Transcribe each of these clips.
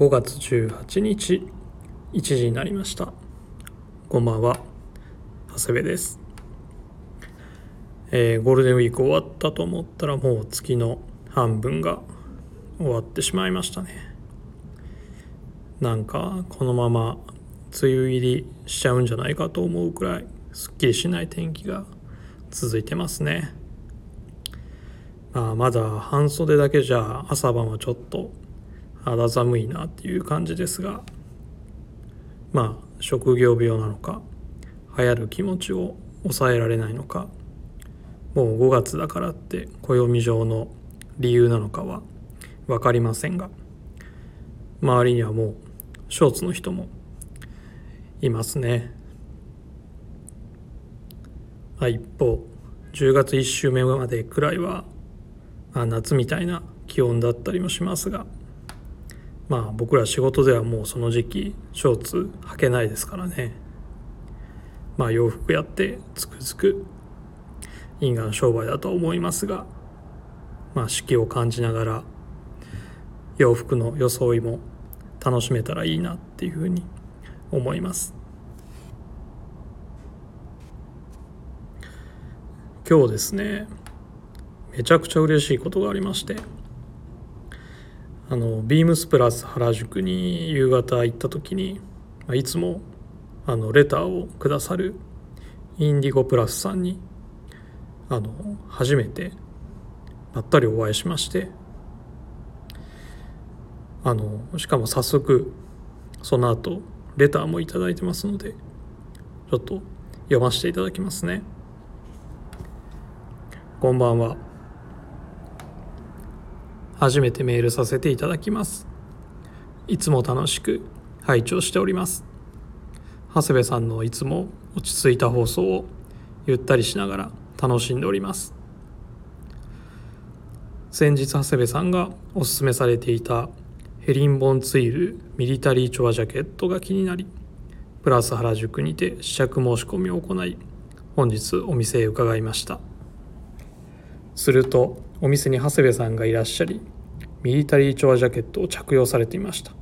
5月18日1時になりました。こんばんは。長谷部です、えーゴールデンウィーク終わったと思ったらもう月の半分が終わってしまいましたね。なんかこのまま梅雨入りしちゃうんじゃないかと思うくらいすっきりしない天気が続いてますね。まあ、まだ半袖だけじゃ朝晩はちょっと肌寒いなっていう感じですがまあ職業病なのか流行る気持ちを抑えられないのかもう5月だからって暦上の理由なのかは分かりませんが周りにはもうショーツの人もいますね。あ、一方10月1週目までくらいは、まあ、夏みたいな気温だったりもしますがまあ僕ら仕事ではもうその時期ショーツ履けないですからね。まあ洋服やってつくづく因果の商売だと思いますがまあ四季を感じながら洋服の装いも楽しめたらいいなっていうふうに思います。今日ですねめちゃくちゃ嬉しいことがありましてあのビームスプラス原宿に夕方行った時にいつもあのレターをくださるインディゴプラスさんにあの初めてばったりお会いしましてあのしかも早速その後レターもいいてますのでちょっと読ませていただきますね。こんばんは。初めてメールさせていただきます。いつも楽しく拝聴しております。長谷部さんのいつも落ち着いた放送をゆったりしながら楽しんでおります。先日長谷部さんがおすすめされていたヘリンボンツイルミリタリーチョアジャケットが気になりプラス原宿にて試着申し込みを行い本日お店へ伺いました。するとお店に長谷部さんがいらっしゃりミリタリーチョアジャケットを着用されていました。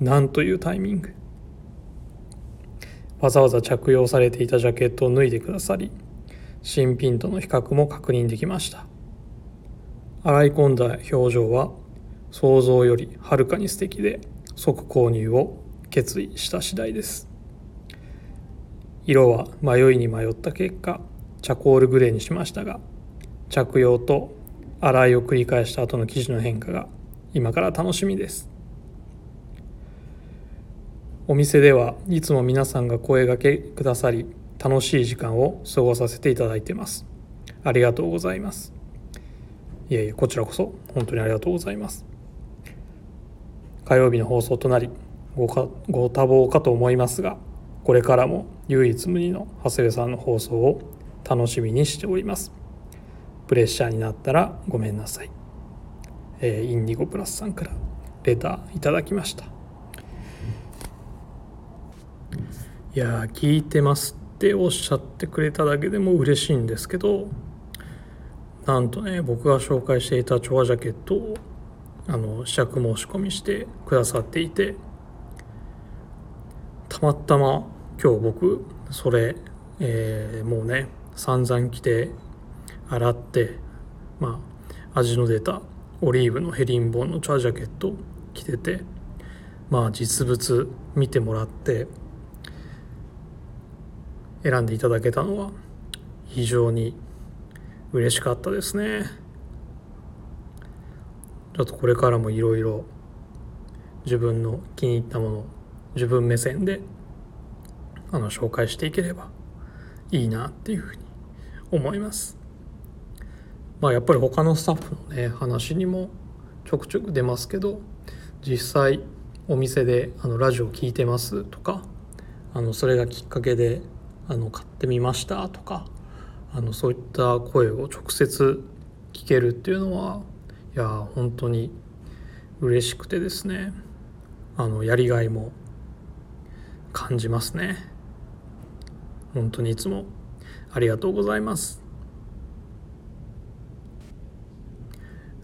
なんというタイミング。わざわざ着用されていたジャケットを脱いでくださり新品との比較も確認できました。洗い込んだ表情は想像よりはるかに素敵で即購入を決意した次第です。色は迷いに迷った結果チャコールグレーにしましたが着用と洗いを繰り返した後の生地の変化が今から楽しみです。お店ではいつも皆さんが声がけくださり楽しい時間を過ごさせていただいてます。ありがとうございます。いえいえこちらこそ本当にありがとうございます。火曜日の放送となりごかご多忙かと思いますがこれからも唯一無二の長谷部さんの放送を楽しみにしております。プレッシャーになったらごめんなさい、えーインディゴプラスさんからレターいただきました。いや聞いてますっておっしゃってくれただけでも嬉しいんですけどなんとね僕が紹介していたチョアジャケットをあの試着申し込みしてくださっていてたまたま今日僕それ、えーもうね散々着て洗ってまあ味の出たオリーブのヘリンボーンのチョアジャケットを着ててまあ実物見てもらって選んでいただけたのは非常に嬉しかったですね。ちょっとこれからもいろいろ自分の気に入ったものを自分目線であの紹介していければいいなっていうふうに思います。まあやっぱり他のスタッフのね話にもちょくちょく出ますけど実際お店であのラジオ聞いてますとかあのそれがきっかけであの買ってみましたとかあのそういった声を直接聞けるっていうのはいや本当に嬉しくてですねあのやりがいも感じますね。本当にいつもありがとうございます。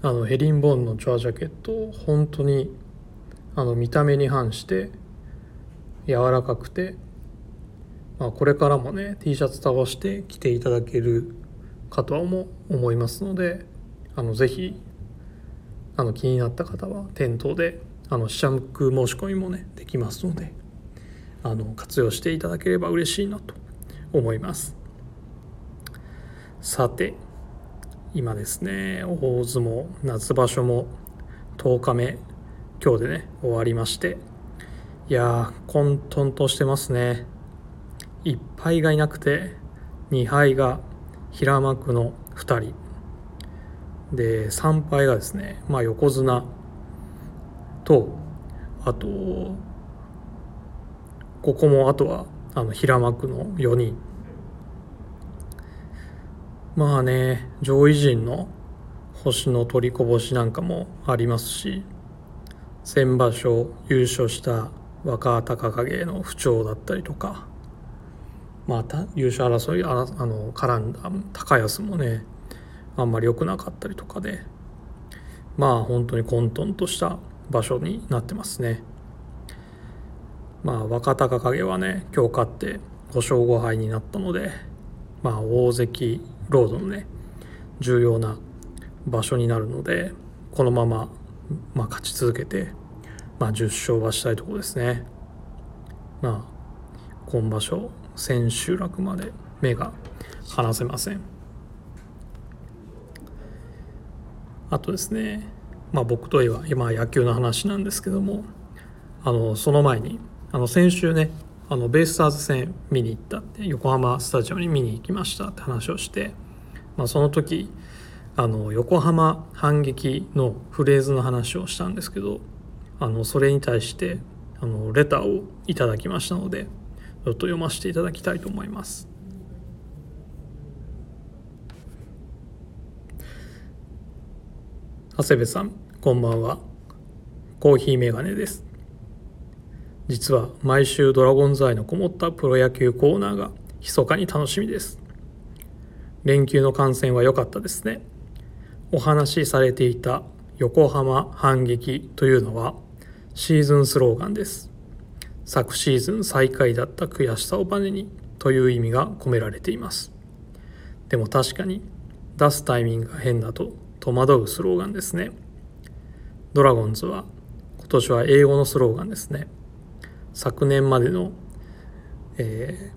あのヘリンボーンのチョアジャケット本当にあの見た目に反して柔らかくて、まあ、これからもね T シャツ倒して着ていただけるかとは思思いますのであのぜひあの気になった方は店頭であの試着申し込みもねできますのであの活用していただければ嬉しいなと思います。さて今ですね大相撲夏場所も10日目今日でね終わりましていやー混沌としてますね。1敗がいなくて2敗が平幕の2人。で3敗がですね、まあ、横綱とあとここもあとはあの平幕の4人。まあね上位陣の星の取りこぼしなんかもありますし先場所優勝した若隆景の不調だったりとかまた優勝争いああの絡んだ高安もねあんまり良くなかったりとかでまあ本当に混沌とした場所になってますね。まあ若隆景はね今日勝って5勝5敗になったのでまあ大関ロードのね重要な場所になるのでこのまま、まあ、勝ち続けて、まあ、10勝はしたいところですね。まあ今場所千秋楽まで目が離せません。あとですね、まあ、僕といえば今野球の話なんですけどもあのその前にあの先週ねあのベイスターズ戦見に行ったって横浜スタジアムに見に行きましたって話をして、まあ、その時あの横浜反撃のフレーズの話をしたんですけどあのそれに対してあのレターをいただきましたのでちょっと読ませていただきたいと思います。長谷部さんこんばんはコーヒーメガネです実は毎週ドラゴンズ愛のこもったプロ野球コーナーが密かに楽しみです。連休の観戦は良かったですね。お話しされていた横浜反撃というのはシーズンスローガンです。昨シーズン最下位だった悔しさをバネにという意味が込められています。でも確かに出すタイミングが変だと戸惑うスローガンですね。ドラゴンズは今年は英語のスローガンですね。昨年までの、え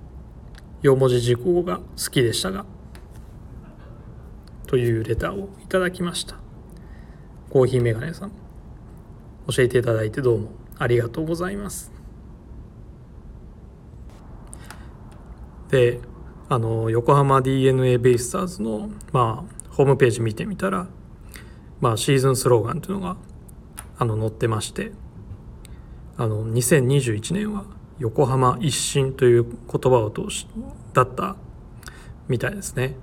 ー、4文字熟語が好きでしたがというレターをいただきました。コーヒーメガネさん教えていただいてどうもありがとうございます。であの横浜 d n a ベイスターズのまあホームページ見てみたら、まあ、シーズンスローガンというのがあの載ってましてあの2021年は横浜一新という言葉を通しだったみたいですね。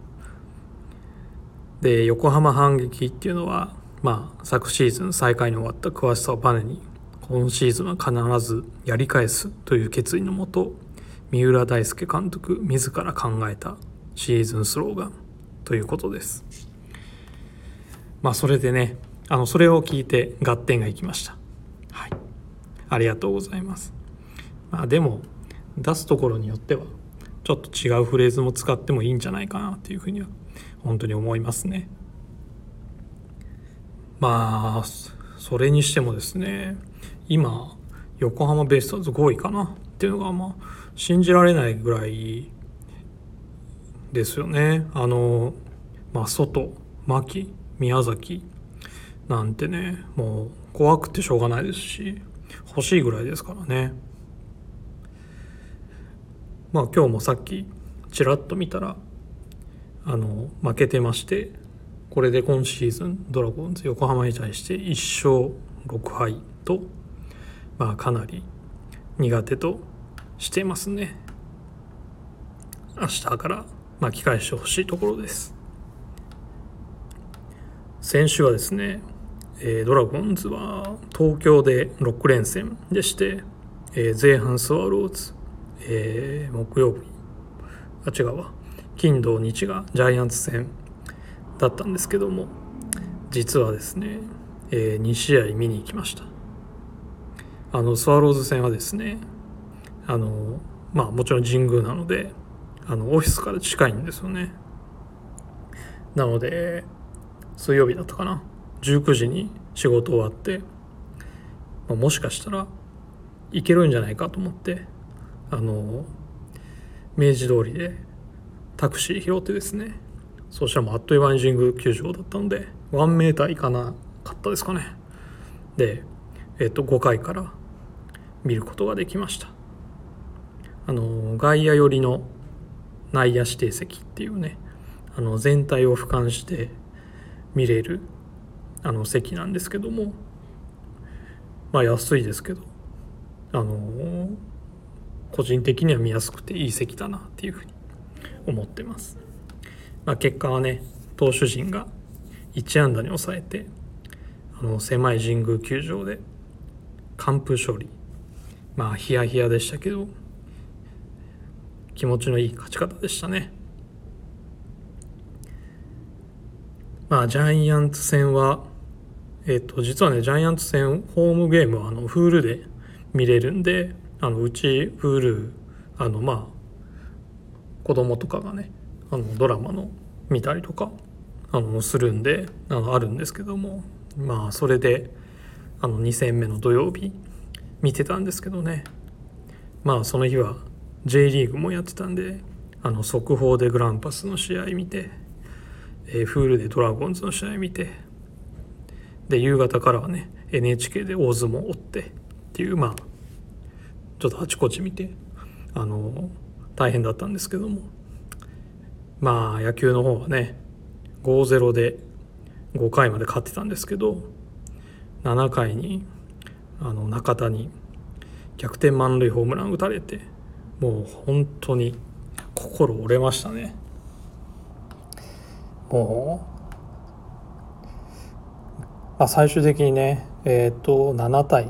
で横浜反撃っていうのは、まあ、昨シーズン最下位に終わった詳しさをバネに今シーズンは必ずやり返すという決意のもと三浦大輔監督自ら考えたシーズンスローガンということです。まあそれでねあのそれを聞いて合点がいきました。ありがとうございます。まあでも出すところによってはちょっと違うフレーズも使ってもいいんじゃないかなっていうふうには本当に思いますね。まあそれにしてもですね今横浜ベイスターズ5位かなっていうのがまあ信じられないぐらいですよね。あの、まあ、外、牧、宮崎なんてね、もう怖くてしょうがないですし、欲しいぐらいですからね。まあ今日もさっきちらっと見たら、あの、負けてまして、これで今シーズンドラゴンズ横浜に対して1勝6敗と、まあかなり苦手としてますね。明日から巻き返してほしいところです先週はですね、えー、ドラゴンズは東京で6連戦でして、えー、前半スワローズ、えー、木曜日あ違うわ。金土日がジャイアンツ戦だったんですけども実はですね、えー、2試合見に行きました。あのスワローズ戦はですねあのまあもちろん神宮なのであのオフィスから近いんですよね。なので水曜日だったかな。19時に仕事終わって、まあ、もしかしたら行けるんじゃないかと思ってあの明治通りでタクシー拾ってですねそうしたらもうあっという間に神宮球場だったので1メーター行かなかったですかね。で、えっと、5回から見ることができました。あの外野寄りの内野指定席っていうねあの全体を俯瞰して見れるあの席なんですけどもまあ安いですけどあの個人的には見やすくていい席だなっていうふうに思ってます、まあ、結果はね投手陣が1安打に抑えてあの狭い神宮球場で完封勝利。まあヒヤヒヤでしたけど気持ちのいい勝ち方でしたね。まあジャイアンツ戦はえっ、と実はねジャイアンツ戦ホームゲームはあのフールで見れるんであのうちフールあのまあ子供とかがねあのドラマの見たりとかあのするんであのあるんですけどもまあそれであの2戦目の土曜日見てたんですけどね。まあその日は J リーグもやってたんであの速報でグランパスの試合見て、えー、フールでドラゴンズの試合見てで夕方からはね NHK で大相撲を追ってっていうまあちょっとあちこち見てあの大変だったんですけども。まあ野球の方はね5-0で5回まで勝ってたんですけど7回にあの中田に逆転満塁ホームラン打たれてもう本当に心折れましたね。もう、まあ、最終的にねえ、ー、と7対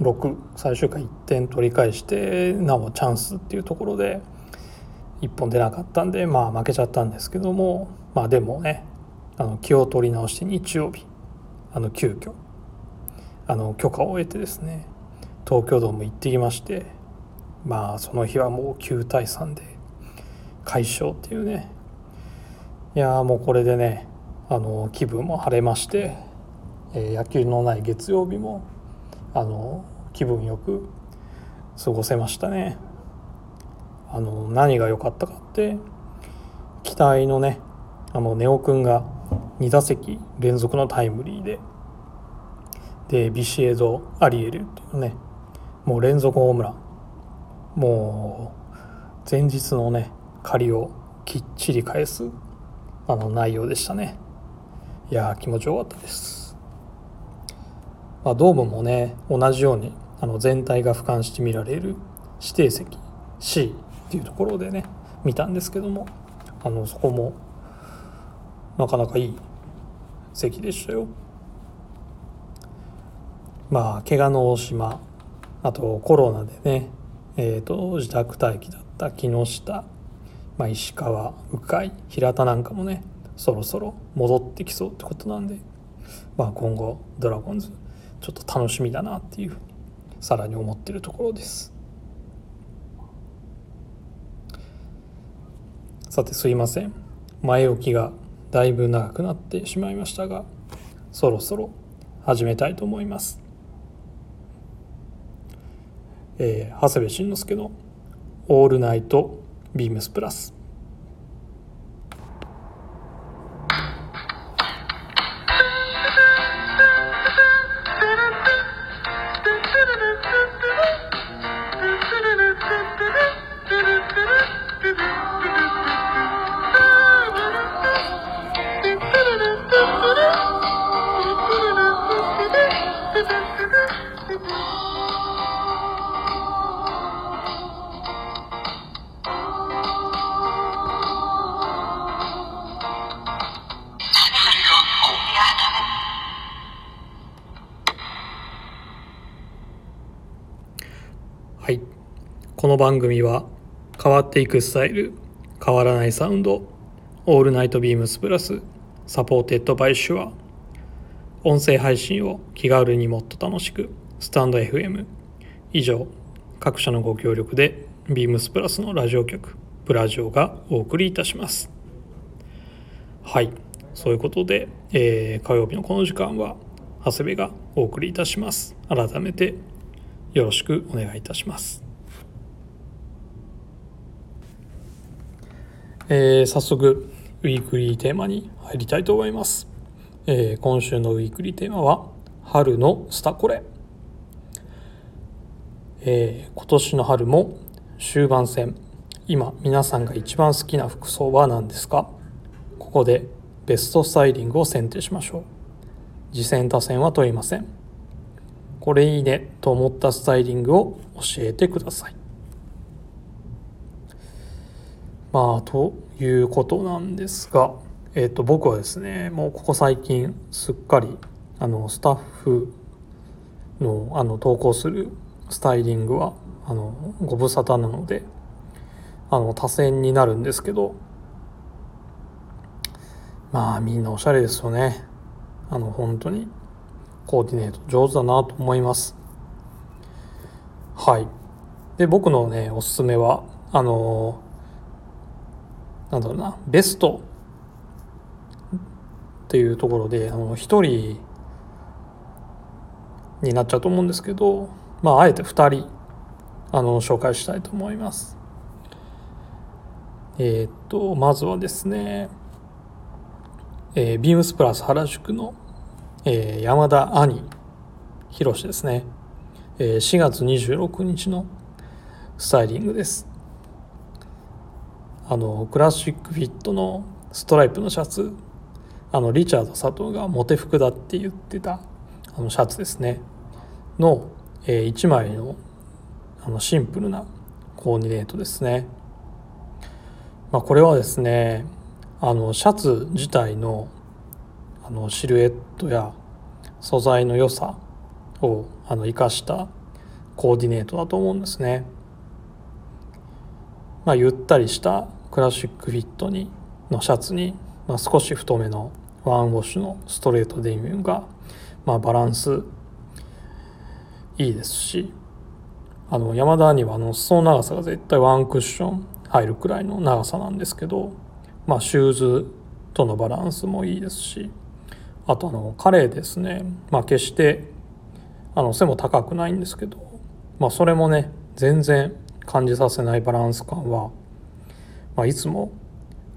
6最終回1点取り返してなおチャンスっていうところで1本出なかったんでまあ負けちゃったんですけどもまあでもねあの気を取り直して日曜日あの急遽あの許可を得てですね東京ドーム行ってきましてまあその日はもう9対3で快勝っていうね。いやもうこれでねあの気分も晴れまして、え、野球のない月曜日もあの気分よく過ごせましたね。あの何が良かったかって期待のねあのネオくんが2打席連続のタイムリーででビシエドアリエルっていうねもう連続ホームラン。もう前日のね借りをきっちり返すあの内容でしたね。いや気持ちよかったです。まあ、ドームもね同じようにあの全体が俯瞰して見られる指定席 C っていうところでね見たんですけどもあのそこもなかなかいい席でしたよ。まあ怪我の大島あとコロナでね、えーと、自宅待機だった木下、まあ、石川鵜飼平田なんかもねそろそろ戻ってきそうってことなんで、まあ、今後ドラゴンズちょっと楽しみだなっていうさらに思ってるところです。さてすいません。前置きがだいぶ長くなってしまいましたがそろそろ始めたいと思います。えー、長谷部慎之介の「オールナイトビームスプラス」この番組は変わっていくスタイル変わらないサウンド All Night BEAMS+ supported by Shure 音声配信を気軽にもっと楽しくスタンド FM 以上各社のご協力で BEAMS+のラジオ局プラジオがお送りいたします。はい。そういうことで、えー、火曜日のこの時間は長谷部がお送りいたします。改めてよろしくお願いいたします。えー、早速ウィークリーテーマに入りたいと思います、えー、今週のウィークリーテーマは春のスタコレ、えー、今年の春も終盤戦。今皆さんが一番好きな服装は何ですか？ここでベストスタイリングを選定しましょう。次戦他戦は問いません。これいいねと思ったスタイリングを教えてください。まあということなんですが、えっ、と僕はですねもうここ最近すっかりあのスタッフのあの投稿するスタイリングはあのご無沙汰なのであの多選になるんですけどまあみんなおしゃれですよね。あの本当にコーディネート上手だなと思います。はい。で僕のねおすすめはあのなんだろうなベストっていうところであの1人になっちゃうと思うんですけどまああえて2人あの紹介したいと思います。えー、っとまずはですね、えー、ビームスプラス原宿の、えー、山田兄宏ですね、えー、4月26日のスタイリングです。あのクラシックフィットのストライプのシャツ。あのリチャード佐藤がモテ服だって言ってたあのシャツですね。の、えー、1枚のあのシンプルなコーディネートですね、まあ、これはですねあのシャツ自体のあのシルエットや素材の良さをあの生かしたコーディネートだと思うんですね。まあ、ゆったりしたクラシックフィットにのシャツに、まあ、少し太めのワンウォッシュのストレートデニムが、まあ、バランスいいですしあの山田にはあの裾の長さが絶対ワンクッション入るくらいの長さなんですけど、まあ、シューズとのバランスもいいですしあとあの彼ですね、まあ、決してあの背も高くないんですけど、まあ、それもね全然感じさせないバランス感は、まあ、いつも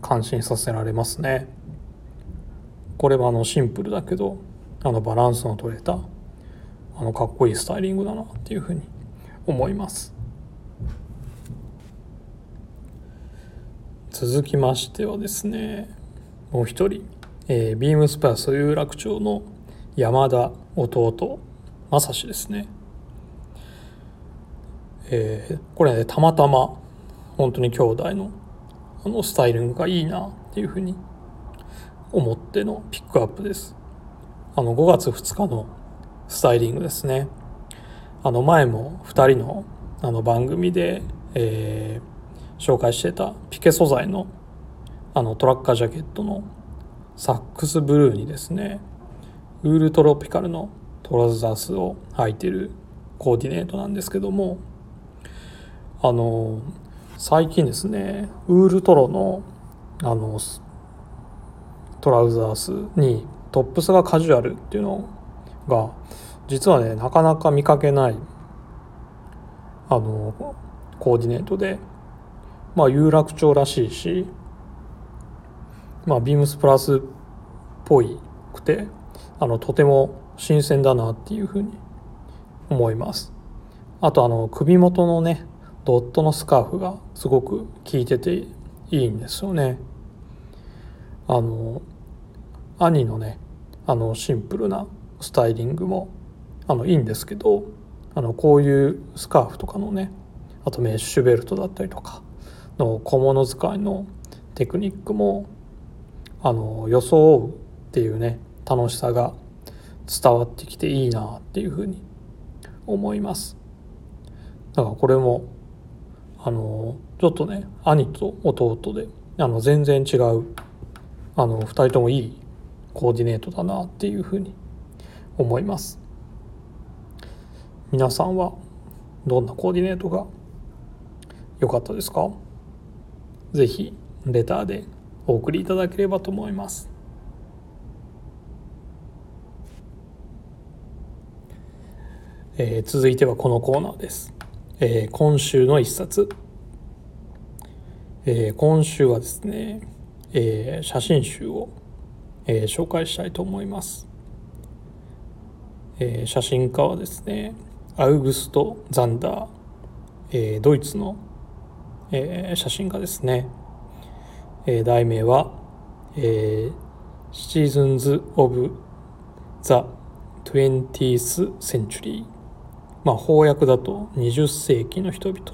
感心させられますね。これはあのシンプルだけどあのバランスの取れたあのかっこいいスタイリングだなっていうふうに思います。続きましてはですねもう一人、えー、ビームスプラス有楽町の山田弟正志ですね。えー、これねたまたま本当に兄弟のあのスタイリングがいいなっていうふうに思ってのピックアップです。あの5月2日のスタイリングですね。あの前も2人のあの番組で、えー、紹介してたピケ素材のあのトラッカージャケットのサックスブルーにですねウールトロピカルのトラザースを履いてるコーディネートなんですけどもあの最近ですねウールトロのあのトラウザースにトップスがカジュアルっていうのが実はねなかなか見かけないあのコーディネートでまあ有楽町らしいしまあビームスプラスっぽいくてあのとても新鮮だなっていうふうに思います。あとあの首元のねドットのスカーフがすごく効いてていいんですよね。あの兄のねあのシンプルなスタイリングもあのいいんですけどあのこういうスカーフとかのねあとメッシュベルトだったりとかの小物使いのテクニックもあの装うっていうね楽しさが伝わってきていいなっていうふうに思いますだからこれもあのちょっとね兄と弟であの全然違うあの2人ともいいコーディネートだなっていうふうに思います。皆さんはどんなコーディネートが良かったですか？ぜひレターでお送りいただければと思います。えー、続いてはこのコーナーです、えー、今週の一冊、えー、今週はですね、え写真集を、え紹介したいと思います、え写真家はですねアウグスト・ザンダー、えドイツの、え写真家ですね、え題名は、えー「Citizens of the 20th Century」まあ翻訳だと20世紀の人々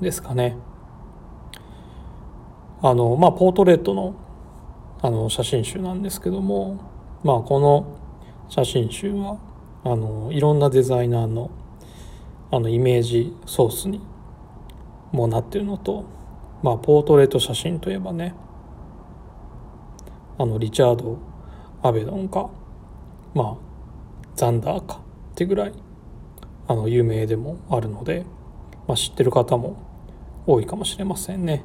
ですかね。あのまあポートレートのあの写真集なんですけどもまあこの写真集はあのいろんなデザイナーのあのイメージソースにもなってるのとまあポートレート写真といえばねあのリチャード・アベドンかまあザンダーかってぐらいあの有名でもあるので、まあ、知ってる方も多いかもしれませんね。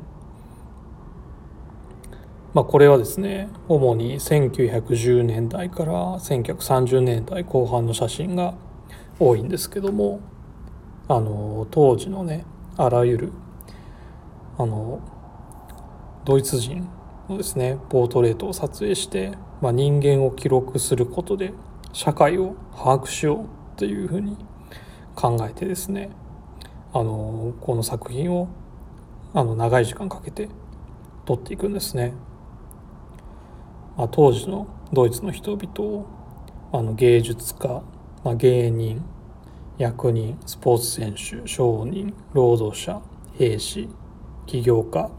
まあ、これはですね主に1910年代から1930年代後半の写真が多いんですけどもあの当時のねあらゆるあのドイツ人のですねポートレートを撮影して、まあ、人間を記録することで社会を把握しようというふうに考えてですねあのこの作品をあの長い時間かけて撮っていくんですね。まあ、当時のドイツの人々をあの芸術家、まあ、芸人役人スポーツ選手商人労働者兵士起業家っ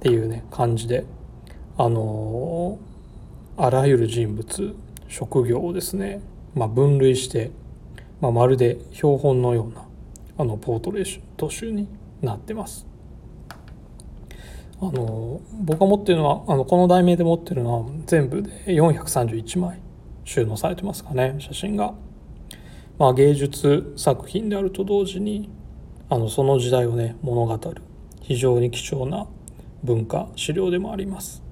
ていうね感じであのあらゆる人物職業をですね、まあ、分類してまあ、まるで標本のようなあのポートレート集になってます。あの僕が持ってるのはあのこの題名で持ってるのは全部で431枚収納されてますかね写真が。まあ、芸術作品であると同時にあのその時代をね物語る非常に貴重な文化資料でもあります。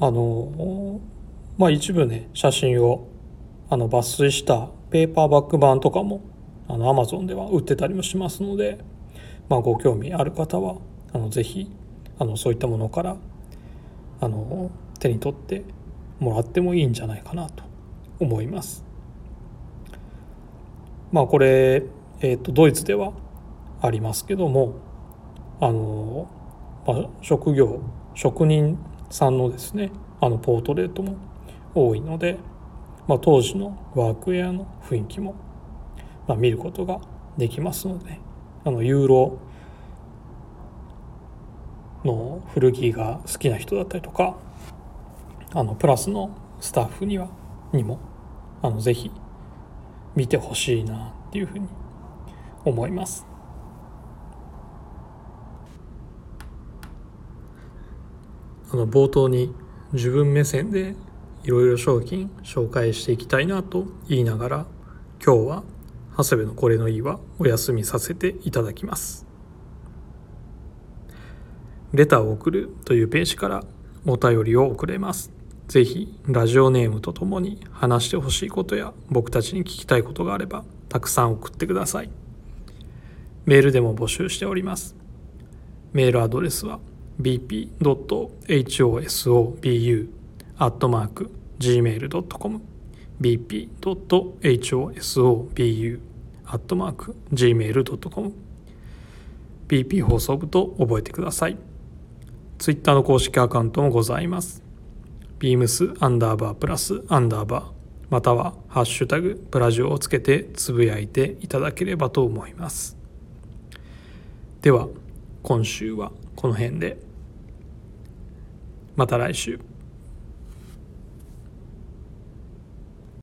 あのまあ一部ね写真をあの抜粋したペーパーバック版とかもあの Amazon では売ってたりもしますので、まあ、ご興味ある方はあのぜひあのそういったものからあの手に取ってもらってもいいんじゃないかなと思います。まあこれ、えー、とドイツではありますけどもあの、まあ、職業職人さんのですねあのポートレートも多いのでまあ、当時のワークウェアの雰囲気も、まあ、見ることができますのであのユーロの古着が好きな人だったりとかあのプラスのスタッフにはにもあのぜひ見てほしいなっていうふうに思います。あの冒頭に自分目線でいろいろ商品紹介していきたいなと言いながら今日は長谷部のこれのいいはお休みさせていただきます。レターを送るというページからお便りを送れます。ぜひラジオネームとともに話してほしいことや僕たちに聞きたいことがあればたくさん送ってください。メールでも募集しております。メールアドレスは bp.hosobu アットマーク gmail.com bp.hosobu アットマーク gmail.com BP 放送部と覚えてください。ツイッターの公式アカウントもございます。beams アンダーバープラスアンダーバーまたはハッシュタグプラジオをつけてつぶやいていただければと思います。では今週はこの辺でまた来週。